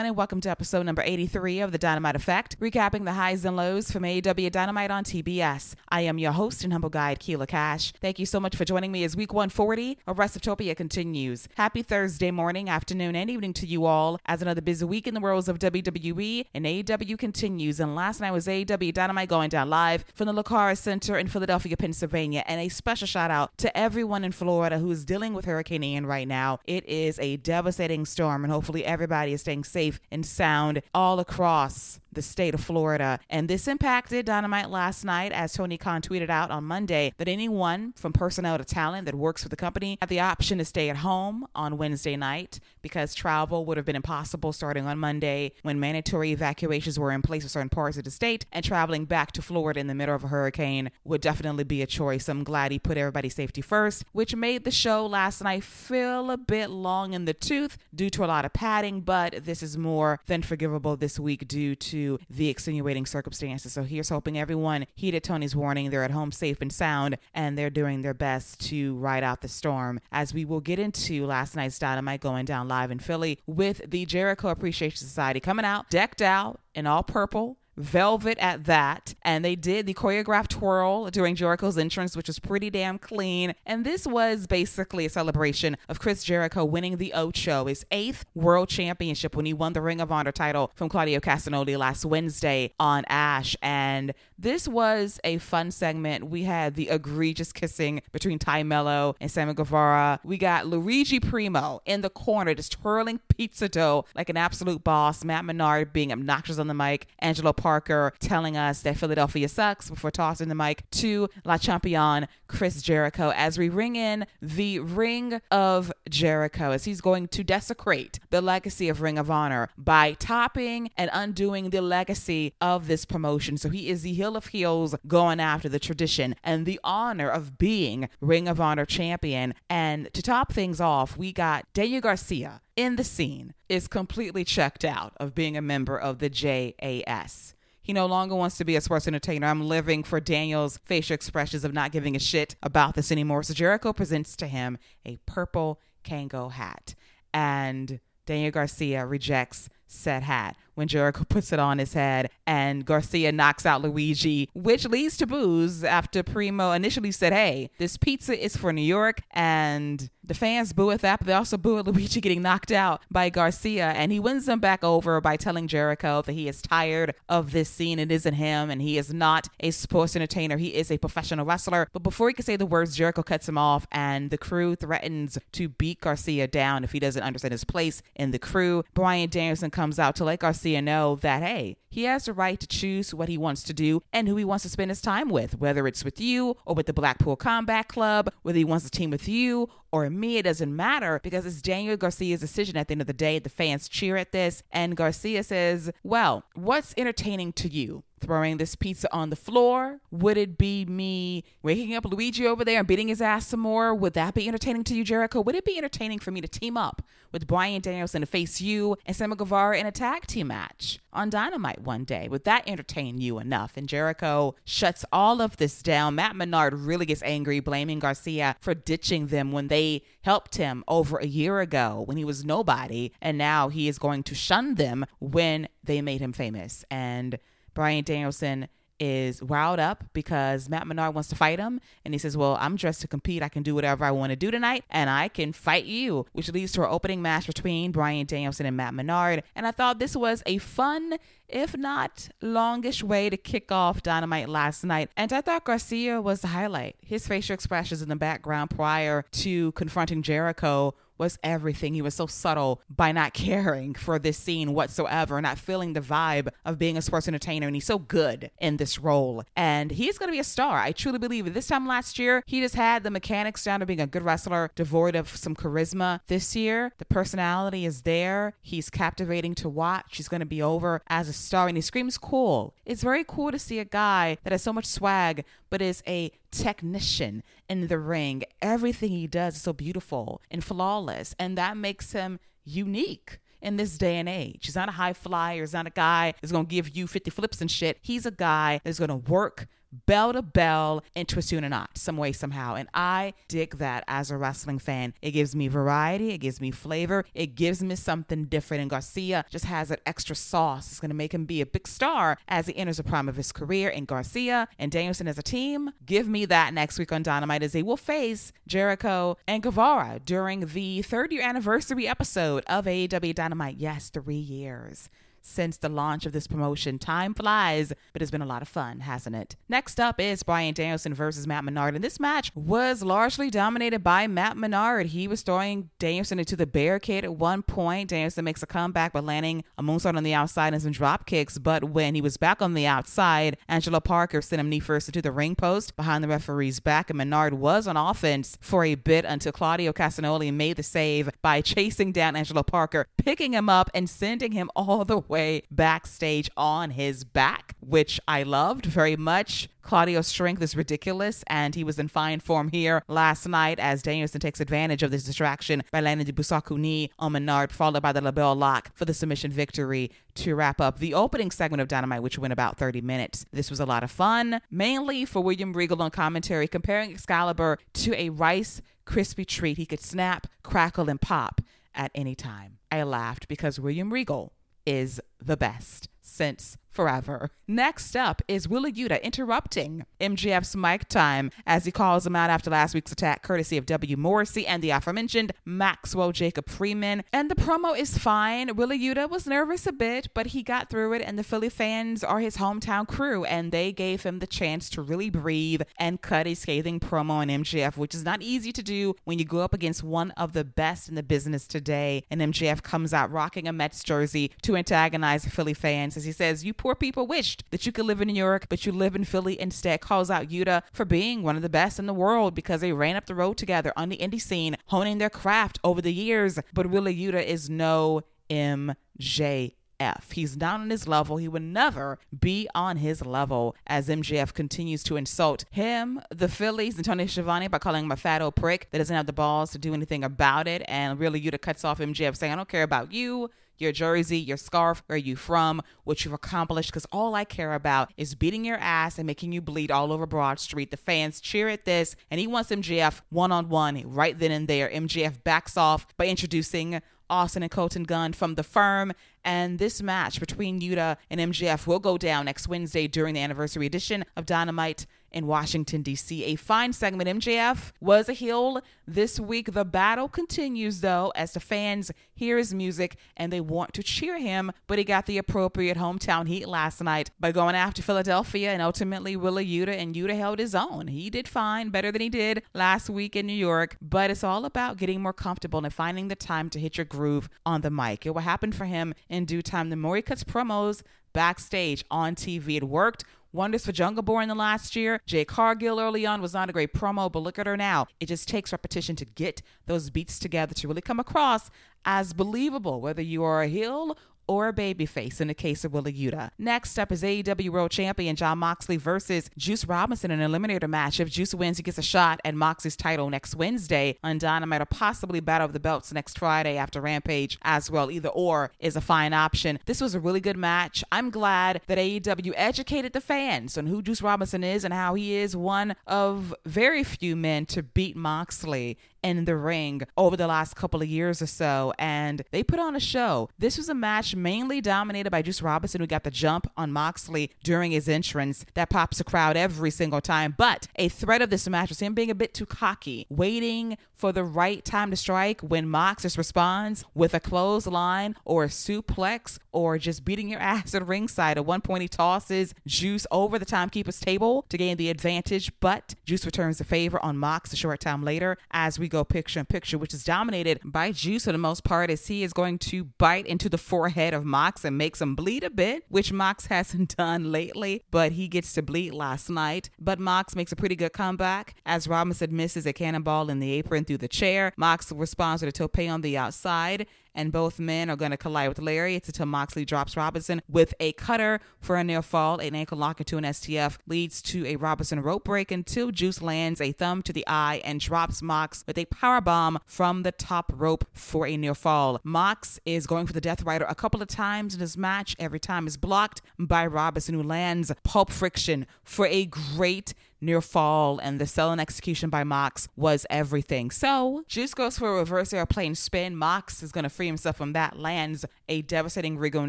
Everyone, and welcome to episode number 83 of The Dynamite Effect, recapping the highs and lows from AEW Dynamite on TBS. I am your host and humble guide, Keila Cash. Thank you so much for joining me as week 140 of WrestleTopia continues. Happy Thursday morning, afternoon, and evening to you all as another busy week in the worlds of WWE and AEW continues. And last night was AEW Dynamite going down live from the Liacouras Center in Philadelphia, Pennsylvania. And a special shout out to everyone in Florida who is dealing with Hurricane Ian right now. It is a devastating storm, and hopefully everybody is staying safe and sound all across the state of Florida. And this impacted Dynamite last night as Tony Khan tweeted out on Monday that anyone from personnel to talent that works for the company had the option to stay at home on Wednesday night because travel would have been impossible starting on Monday when mandatory evacuations were in place for certain parts of the state and traveling back to Florida in the middle of a hurricane would definitely be a choice. I'm glad he put everybody's safety first, which made the show last night feel a bit long in the tooth due to a lot of padding, but this is more than forgivable this week due to the extenuating circumstances. So here's hoping everyone heeded Tony's warning. They're at home safe and sound, and they're doing their best to ride out the storm. As we will get into last night's Dynamite going down live in Philly with the Jericho Appreciation Society coming out, decked out in all purple velvet at that. And they did the choreographed twirl during Jericho's entrance, which was pretty damn clean. And this was basically a celebration of Chris Jericho winning the Ocho, his eighth world championship when he won the Ring of Honor title from Claudio Castagnoli last Wednesday on Ash. And this was a fun segment. We had the egregious kissing between Tay Melo and Sammy Guevara. We got Luigi Primo in the corner just twirling pizza dough like an absolute boss. Matt Menard being obnoxious on the mic. Angelo Parker telling us that Philadelphia sucks before tossing the mic to Le Champion, Chris Jericho, as we ring in the Ring of Jericho, as he's going to desecrate the legacy of Ring of Honor by topping and undoing the legacy of this promotion. So he is the heel of heels going after the tradition and the honor of being Ring of Honor champion. And to top things off, we got Daniel Garcia in the scene is completely checked out of being a member of the JAS. He no longer wants to be a sports entertainer. I'm living for Daniel's facial expressions of not giving a shit about this anymore. So Jericho presents to him a purple Kangol hat. And Daniel Garcia rejects said hat when Jericho puts it on his head and Garcia knocks out Luigi, which leads to boos after Primo initially said, Hey, this pizza is for New York and the fans boo at that, but they also boo at Luigi getting knocked out by Garcia, and he wins them back over by telling Jericho that he is tired of this scene. It isn't him, and he is not a sports entertainer. He is a professional wrestler. But before he can say the words, Jericho cuts him off, and the crew threatens to beat Garcia down if he doesn't understand his place in the crew. Bryan Danielson comes out to let Garcia know that, hey, he has the right to choose what he wants to do and who he wants to spend his time with, whether it's with you or with the Blackpool Combat Club, whether he wants to team with you or me, it doesn't matter because it's Daniel Garcia's decision at the end of the day. The fans cheer at this, and Garcia says, Well, what's entertaining to you? Throwing this pizza on the floor? Would it be me waking up Luigi over there and beating his ass some more? Would that be entertaining to you, Jericho? Would it be entertaining for me to team up with Bryan Danielson to face you and Sammy Guevara in a tag team match on Dynamite one day? Would that entertain you enough? And Jericho shuts all of this down. Matt Menard really gets angry, blaming Garcia for ditching them when they helped him over a year ago when he was nobody. And now he is going to shun them when they made him famous. And Bryan Danielson is riled up because Matt Menard wants to fight him. And he says, Well, I'm dressed to compete. I can do whatever I want to do tonight, and I can fight you, which leads to an opening match between Bryan Danielson and Matt Menard. And I thought this was a fun, if not longish way to kick off Dynamite last night. And I thought Garcia was the highlight. His facial expressions in the background prior to confronting Jericho was everything. He was so subtle by not caring for this scene whatsoever, not feeling the vibe of being a sports entertainer. And he's so good in this role. And he's going to be a star. I truly believe it. This time last year, he just had the mechanics down to being a good wrestler, devoid of some charisma. This year, the personality is there. He's captivating to watch. He's going to be over as a star. And he screams cool. It's very cool to see a guy that has so much swag, but is a technician in the ring. Everything he does is so beautiful and flawless, and that makes him unique in this day and age. He's not a high flyer, he's not a guy that's gonna give you 50 flips and shit. He's a guy that's gonna work bell to bell and twist you in a knot some way, somehow. And I dig that as a wrestling fan. It gives me variety, it gives me flavor, it gives me something different. And Garcia just has that extra sauce. It's going to make him be a big star as he enters the prime of his career. And Garcia and Danielson as a team, give me that next week on Dynamite as they will face Jericho and Guevara during the third year anniversary episode of AEW Dynamite. Yes, three years since the launch of this promotion. Time flies, but it's been a lot of fun, hasn't it? Next up is Bryan Danielson versus Matt Menard, and this match was largely dominated by Matt Menard. He was throwing Danielson into the barricade at one point. Danielson makes a comeback by landing a moonsault on the outside and some drop kicks, but when he was back on the outside, Angelo Parker sent him knee first into the ring post behind the referee's back, and Menard was on offense for a bit until Claudio Castagnoli made the save by chasing down Angelo Parker, picking him up, and sending him all the way backstage on his back, which I loved very much. Claudio's strength is ridiculous, and he was in fine form here last night as Danielson takes advantage of this distraction by landing the Busaiku knee on Menard, followed by the LeBell lock for the submission victory to wrap up the opening segment of Dynamite, which went about 30 minutes. This was a lot of fun, mainly for William Regal on commentary, comparing Excalibur to a Rice Krispie treat he could snap, crackle, and pop at any time. I laughed because William Regal is the best since forever. Next up is Wheeler Yuta interrupting MJF's mic time as he calls him out after last week's attack, courtesy of W. Morrissey and the aforementioned Maxwell Jacob Freeman. And the promo is fine. Wheeler Yuta was nervous a bit, but he got through it, and the Philly fans are his hometown crew, and they gave him the chance to really breathe and cut a scathing promo on MJF, which is not easy to do when you go up against one of the best in the business today. And MJF comes out rocking a Mets jersey to antagonize Philly fans as he says, You poor people wished that you could live in New York, but you live in Philly instead. Calls out Yuta for being one of the best in the world because they ran up the road together on the indie scene, honing their craft over the years. But Wheeler Yuta is no MJ. F. He's not on his level. He would never be on his level as MJF continues to insult him, the Phillies, and Tony Schiavone by calling him a fat old prick that doesn't have the balls to do anything about it. And really, Yuta cuts off MJF saying, I don't care about you your jersey, your scarf, where you from, what you've accomplished, because all I care about is beating your ass and making you bleed all over Broad Street. The fans cheer at this, and he wants MJF one on one right then and there. MJF backs off by introducing Austin and Colton Gunn from the firm. And this match between Yuta and MJF will go down next Wednesday during the anniversary edition of Dynamite in Washington, D.C. A fine segment. MJF was a heel this week. The battle continues, though, as the fans hear his music and they want to cheer him, but he got the appropriate hometown heat last night by going after Philadelphia and ultimately Wheeler Yuta, and Yuta held his own. He did fine, better than he did last week in New York, but it's all about getting more comfortable and finding the time to hit your groove on the mic. It will happen for him in due time. The more he cuts promos, backstage on TV. It worked wonders for Jungle Boy in the last year. Jade Cargill early on was not a great promo, but look at her now. It just takes repetition to get those beats together to really come across as believable, whether you are a heel or a babyface in the case of Wheeler Yuta. Next up is AEW World Champion Jon Moxley versus Juice Robinson in an eliminator match. If Juice wins, he gets a shot at Moxley's title next Wednesday on Dynamite or possibly Battle of the Belts next Friday after Rampage as well. Either or is a fine option. This was a really good match. I'm glad that AEW educated the fans on who Juice Robinson is and how he is one of very few men to beat Moxley in the ring over the last couple of years or so, and they put on a show. This was a match mainly dominated by Juice Robinson, who got the jump on Moxley during his entrance. That pops the crowd every single time. But a threat of this match was him being a bit too cocky, waiting for the right time to strike when Mox just responds with a clothesline or a suplex or just beating your ass at ringside. At one point, he tosses Juice over the timekeeper's table to gain the advantage, but Juice returns the favor on Mox a short time later as we go picture in picture, which is dominated by Juice for the most part, as he is going to bite into the forehead of Mox and makes him bleed a bit, which Mox hasn't done lately, but he gets to bleed last night. But Mox makes a pretty good comeback as Robinson misses a cannonball in the apron through the chair. Mox responds with a tope on the outside and both men are going to collide with lariats until Moxley drops Robinson with a cutter for a near fall. An ankle lock into an STF leads to a Robinson rope break until Juice lands a thumb to the eye and drops Mox with a power bomb from the top rope for a near fall. Mox is going for the Death Rider a couple of times in his match. Every time is blocked by Robinson, who lands pulp friction for a great near fall, and the selling execution by Mox was everything. So Juice goes for a reverse airplane spin. Mox is going to free himself from that, lands a devastating Rigo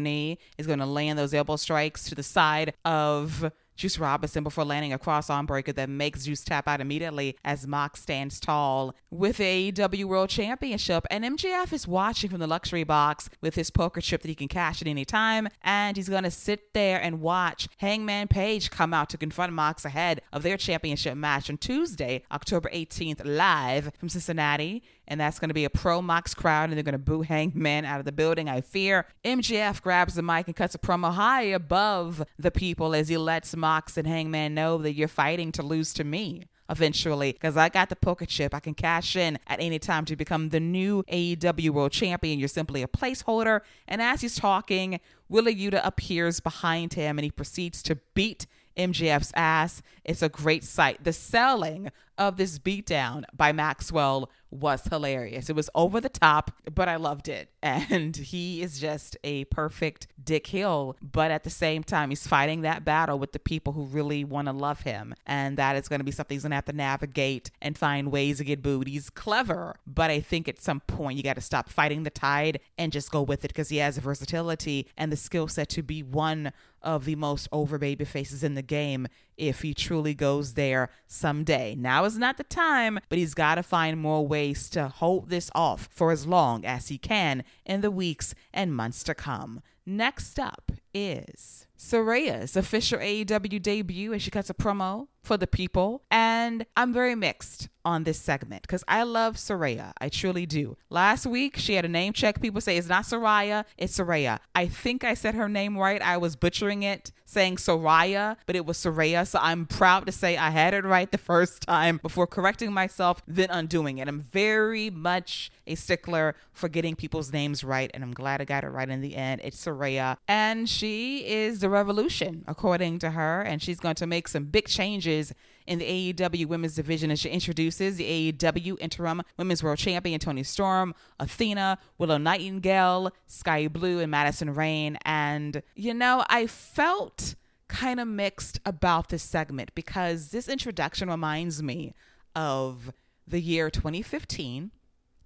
knee, is going to land those elbow strikes to the side of Juice Robinson before landing a cross arm breaker that makes Juice tap out immediately as Mox stands tall with a AEW World Championship. And MJF is watching from the luxury box with his poker chip that he can cash at any time. And he's going to sit there and watch Hangman Page come out to confront Mox ahead of their championship match on Tuesday, October 18th, live from Cincinnati and that's going to be a pro Mox crowd, and they're going to boo Hangman out of the building. I fear MJF grabs the mic and cuts a promo high above the people as he lets Mox and Hangman know that you're fighting to lose to me eventually because I got the poker chip. I can cash in at any time to become the new AEW World Champion. You're simply a placeholder. And as he's talking, Wheeler Yuta appears behind him and he proceeds to beat MJF's ass. It's a great sight. The selling of this beatdown by Maxwell was hilarious. It was over the top, but I loved it. And he is just a perfect Dick Hill, but at the same time, he's fighting that battle with the people who really want to love him. And that is going to be something he's going to have to navigate and find ways to get booed. He's clever, but I think at some point you got to stop fighting the tide and just go with it because he has the versatility and the skill set to be one of the most over baby faces in the game if he truly goes there someday. Now is not the time, but he's got to find more ways to hold this off for as long as he can in the weeks and months to come. Next up is Saraya's official AEW debut as she cuts a promo for the people. And I'm very mixed on this segment because I love Soraya. I truly do. Last week, she had a name check. People say it's not Soraya, it's Soraya. I think I said her name right. I was butchering it, saying Soraya, but it was Soraya. So I'm proud to say I had it right the first time before correcting myself, then undoing it. I'm very much a stickler for getting people's names right, and I'm glad I got it right in the end. It's Soraya. And she is the revolution, according to her, and she's going to make some big changes in the AEW women's division as she introduces the AEW interim women's world champion Toni Storm, Athena, Willow Nightingale, Skye Blue, and Madison Rayne. And, you know, I felt kind of mixed about this segment because this introduction reminds me of the year 2015.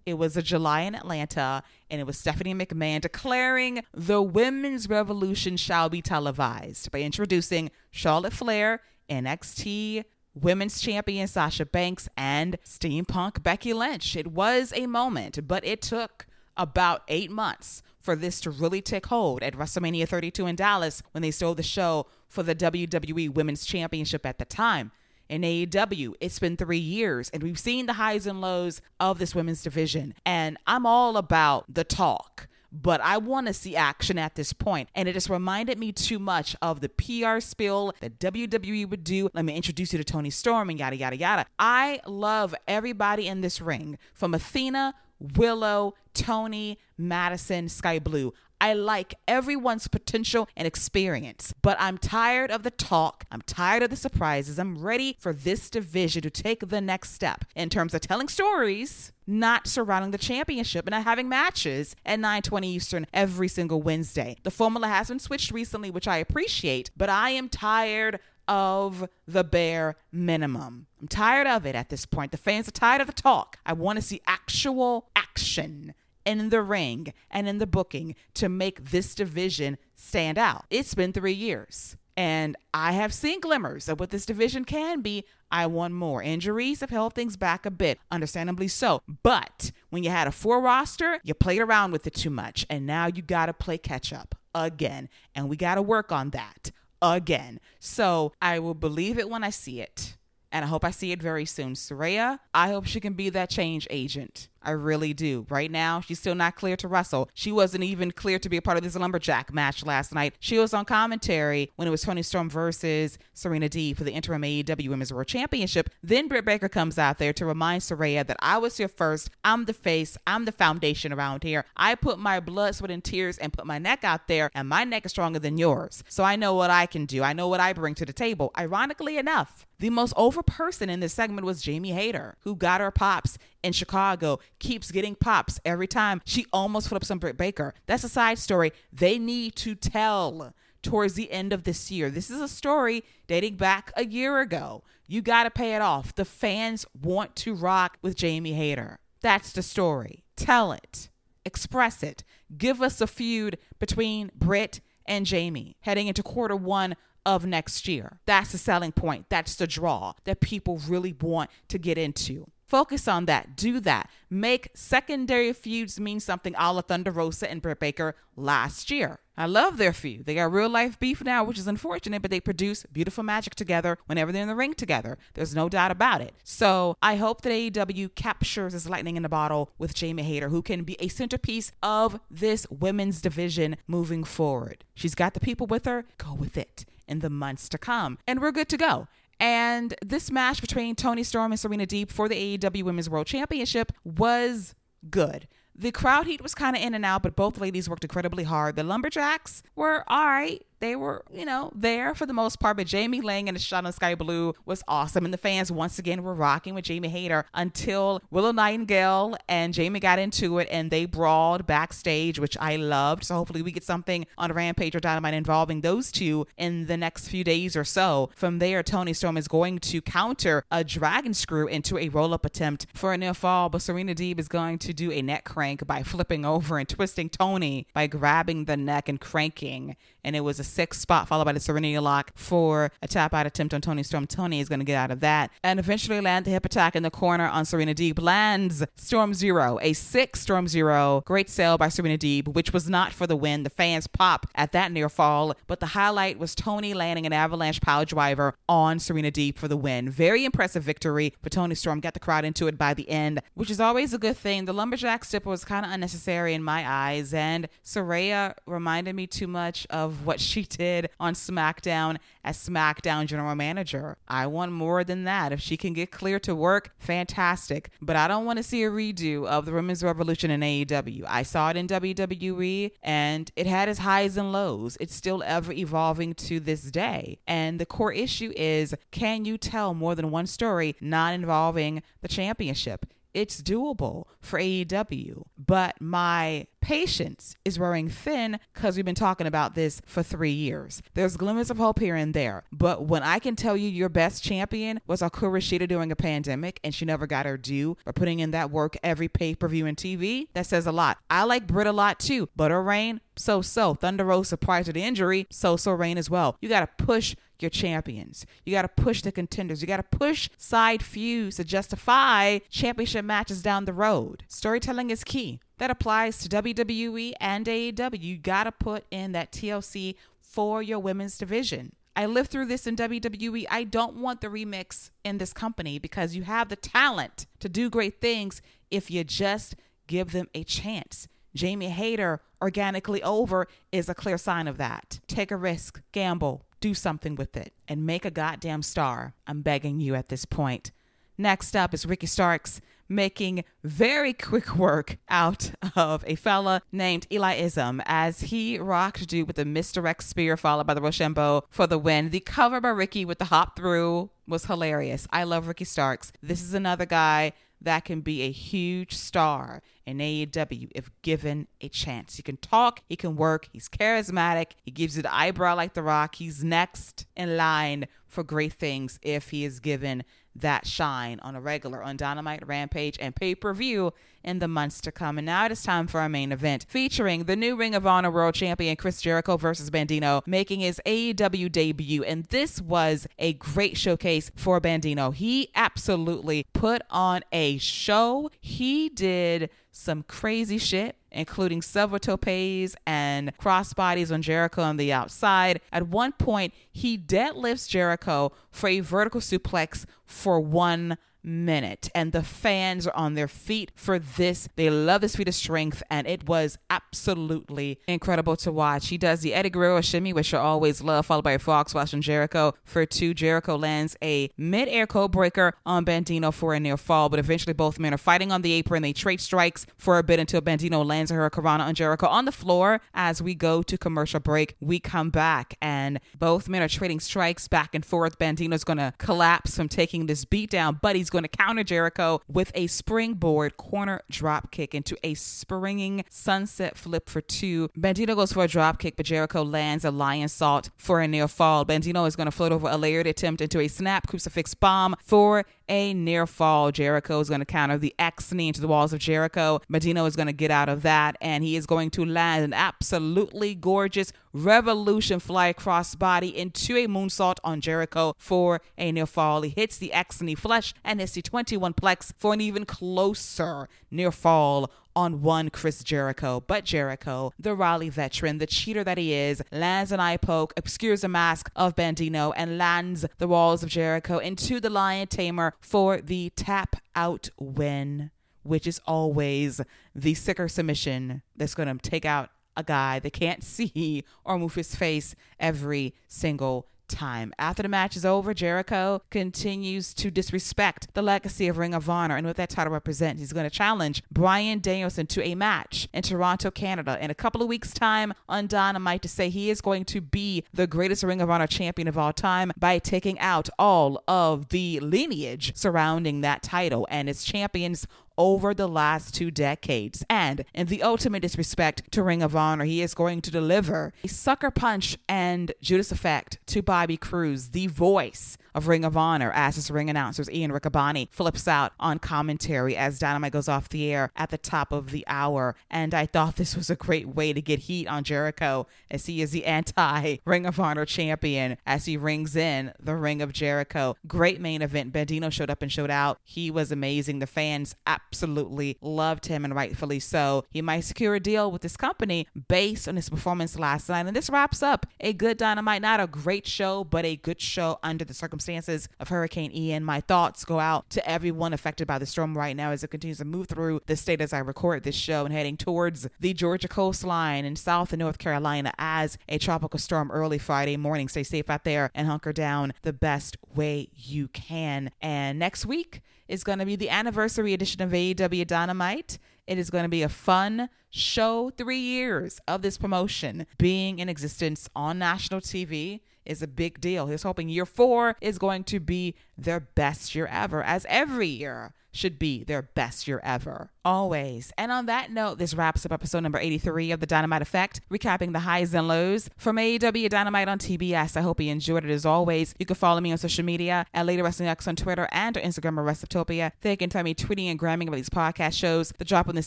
It was a July in Atlanta, and it was Stephanie McMahon declaring the women's revolution shall be televised by introducing Charlotte Flair, NXT women's champion Sasha Banks and steampunk Becky Lynch. It was a moment, but it took about eight months for this to really take hold at WrestleMania 32 in Dallas when they stole the show for the WWE Women's Championship at the time. In AEW, it's been three years, and we've seen the highs and lows of this women's division. And I'm all about the talk but I want to see action at this point. And it just reminded me too much of the PR spill that WWE would do. Let me introduce you to Toni Storm and yada, yada, yada. I love everybody in this ring from Athena, Willow, Toni, Madison, Skye Blue. I like everyone's potential and experience, but I'm tired of the talk. I'm tired of the surprises. I'm ready for this division to take the next step in terms of telling stories, not surrounding the championship and not having matches at 9:20 Eastern every single Wednesday. The formula has been switched recently, which I appreciate, but I am tired of the bare minimum. I'm tired of it at this point. The fans are tired of the talk. I want to see actual action in the ring and in the booking to make this division stand out. It's been three years. And I have seen glimmers of what this division can be. I want more. Injuries have held things back a bit, understandably so. But when you had a four roster, you played around with it too much. And now you got to play catch up again. And we got to work on that again. So I will believe it when I see it. And I hope I see it very soon. Saraya, I hope she can be that change agent. I really do. Right now, she's still not clear to wrestle. She wasn't even clear to be a part of this lumberjack match last night. She was on commentary when it was Toni Storm versus Serena Deeb for the interim AEW Women's World Championship. Then Britt Baker comes out there to remind Saraya that I was here first. I'm the face. I'm the foundation around here. I put my blood, sweat, and tears and put my neck out there, and my neck is stronger than yours. So I know what I can do. I know what I bring to the table. Ironically enough, the most over person in this segment was Jamie Hayter, who got her pops in Chicago, keeps getting pops every time she almost flips on Britt Baker. That's a side story they need to tell towards the end of this year. This is a story dating back a year ago. You got to pay it off. The fans want to rock with Jamie Hayter. That's the story. Tell it, express it. Give us a feud between Britt and Jamie heading into quarter one of next year. That's the selling point. That's the draw that people really want to get into. Focus on that. Do that. Make secondary feuds mean something a la Thunder Rosa and Britt Baker last year. I love their feud. They got real life beef now, which is unfortunate, but they produce beautiful magic together whenever they're in the ring together. There's no doubt about it. So I hope that AEW captures this lightning in the bottle with Jamie Hayter, who can be a centerpiece of this women's division moving forward. She's got the people with her. Go with it in the months to come. And we're good to go. And this match between Toni Storm and Serena Deeb for the AEW Women's World Championship was good. The crowd heat was kind of in and out, but both ladies worked incredibly hard. The Lumberjacks were all right they were, you know, there for the most part. But Jamie Lang and the shot on Skye Blue was awesome. And the fans once again were rocking with Jamie Hayter until Willow Nightingale and Jamie got into it and they brawled backstage, which I loved. So hopefully we get something on Rampage or Dynamite involving those two in the next few days or so. From there, Toni Storm is going to counter a dragon screw into a roll up attempt for a near fall, but Serena Deeb is going to do a neck crank by flipping over and twisting Toni by grabbing the neck and cranking. And it was a six spot, followed by the Serenity Lock for a tap out attempt on Toni Storm. Toni is going to get out of that and eventually land the hip attack in the corner on Serena Deeb. Lands Storm Zero, a six Storm Zero. Great sale by Serena Deeb, which was not for the win. The fans pop at that near fall, but the highlight was Toni landing an avalanche power driver on Serena Deeb for the win. Very impressive victory for Toni Storm. Got the crowd into it by the end, which is always a good thing. The lumberjack stipple was kind of unnecessary in my eyes, and Saraya reminded me too much of what she did on SmackDown as SmackDown General Manager. I want more than that. If she can get clear to work, fantastic. But I don't want to see a redo of the Women's Revolution in AEW. I saw it in WWE and it had its highs and lows. It's still ever evolving to this day. And the core issue is can you tell more than one story not involving the championship? It's doable for AEW. But my patience is wearing thin because we've been talking about this for three years. There's glimmers of hope here and there. But when I can tell you your best champion was Hikaru Shida during a pandemic and she never got her due by putting in that work every pay per view and TV, that says a lot. I like Britt a lot too, but her reign, so so. Thunder Rosa prior to the injury, so so reign as well. You got to push your champions. You got to push the contenders. You got to push side feuds to justify championship matches down the road. Storytelling is key. That applies to WWE and AEW. You got to put in that TLC for your women's division. I lived through this in WWE. I don't want the remix in this company because you have the talent to do great things if you just give them a chance. Jamie Hayter organically over is a clear sign of that. Take a risk, gamble, do something with it, and make a goddamn star. I'm begging you at this point. Next up is Ricky Starks making very quick work out of a fella named Eli Isom as he rocked dude with a misdirect spear followed by the Roshambo for the win. The cover by Ricky with the hop through was hilarious. I love Ricky Starks. This is another guy that can be a huge star in AEW if given a chance. He can talk, he can work, he's charismatic, he gives you the eyebrow like The Rock. He's next in line for great things if he is given that shine on a regular on Dynamite, Rampage, and pay per view in the months to come. And now it is time for our main event featuring the new Ring of Honor World Champion Chris Jericho versus Bandido making his AEW debut. And this was a great showcase for Bandido. He absolutely put on a show. He did some crazy shit, including several topes and crossbodies on Jericho on the outside. At one point, he deadlifts Jericho for a vertical suplex for one minute. And the fans are on their feet for this. They love this feat of strength, and it was absolutely incredible to watch. He does the Eddie Guerrero shimmy, which I always love, followed by a Fox Splash from Jericho for two. Jericho lands a mid-air code breaker on Bandido for a near fall, but eventually both men are fighting on the apron. They trade strikes for a bit until Bandido lands a Hurricanrana on Jericho on the floor. As we go to commercial break, we come back, and both men are trading strikes back and forth. Bandido's going to collapse from taking this beat down, but he's going to counter Jericho with a springboard corner drop kick into a springing sunset flip for two. Bandido goes for a drop kick, but Jericho lands a lionsault for a near fall. Bandido is going to float over a lariat attempt into a snap crucifix bomb for a near fall. Jericho is going to counter the X knee into the walls of Jericho. Bandido is going to get out of that, and he is going to land an absolutely gorgeous revolution fly across body into a moonsault on Jericho for a near fall. He hits the X knee flesh and hits the 21 plex for an even closer near fall on one Chris Jericho. But Jericho, the Raleigh veteran, the cheater that he is, lands an eye poke, obscures a mask of Bandido, and lands the walls of Jericho into the Lion Tamer for the tap out win, which is always the sicker submission that's going to take out a guy that can't see or move his face every single time. After the match is over, Jericho continues to disrespect the legacy of Ring of Honor and what that title represents. He's going to challenge Bryan Danielson to a match in Toronto, Canada in a couple of weeks' time on Dynamite to say he is going to be the greatest Ring of Honor champion of all time by taking out all of the lineage surrounding that title and its champions over the last two decades. And in the ultimate disrespect to Ring of Honor, he is going to deliver a sucker punch and Judas effect to Bobby Cruise, the voice of Ring of Honor, as his ring announcers Ian Riccaboni flips out on commentary as Dynamite goes off the air at the top of the hour. And I thought this was a great way to get heat on Jericho as he is the anti Ring of Honor champion as he rings in the Ring of Jericho. Great main event. Bandido showed up and showed out. He was amazing. The fans absolutely loved him and rightfully so. He might secure a deal with this company based on his performance last night. And this wraps up a good Dynamite, not a great show, but a good show under the circumstances circumstances of Hurricane Ian. My thoughts go out to everyone affected by the storm right now as it continues to move through the state as I record this show and heading towards the Georgia coastline and South and North Carolina as a tropical storm early Friday morning. Stay safe out there and hunker down the best way you can. And next week is going to be the anniversary edition of AEW Dynamite. It is going to be a fun show. Three years of this promotion being in existence on national TV is a big deal. He's hoping year four is going to be their best year ever, as every year should be their best year ever. Always. And on that note, this wraps up episode number 83 of The Dynamite Effect, recapping the highs and lows from AEW Dynamite on TBS. I hope you enjoyed it as always. You can follow me on social media at Lady Wrestling X on Twitter and Instagram at Wrestleptopia. They can find me tweeting and gramming about these podcast shows. The drop on this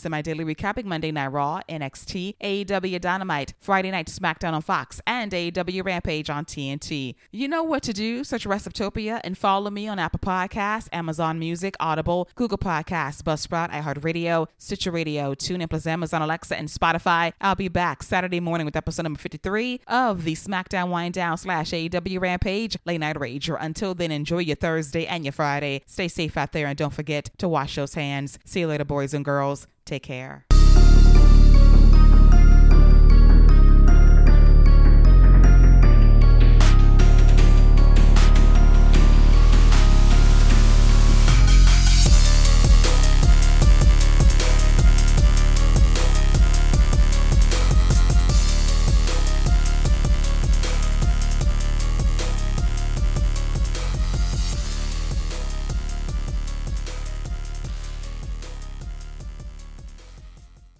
semi-daily recapping Monday Night Raw, NXT, AEW Dynamite, Friday Night SmackDown on Fox, and AEW Rampage on TNT. You know what to do. Search Wrestleptopia and follow me on Apple Podcasts, Amazon Music, Audible, Google Podcasts, Buzzsprout, iHeartRadio, Stitcher Radio, TuneIn plus Amazon Alexa, and Spotify. I'll be back Saturday morning with episode number 53 of the SmackDown Wind Down slash AEW Rampage Late Night Rager. Until then, enjoy your Thursday and your Friday. Stay safe out there and don't forget to wash those hands. See you later, boys and girls. Take care.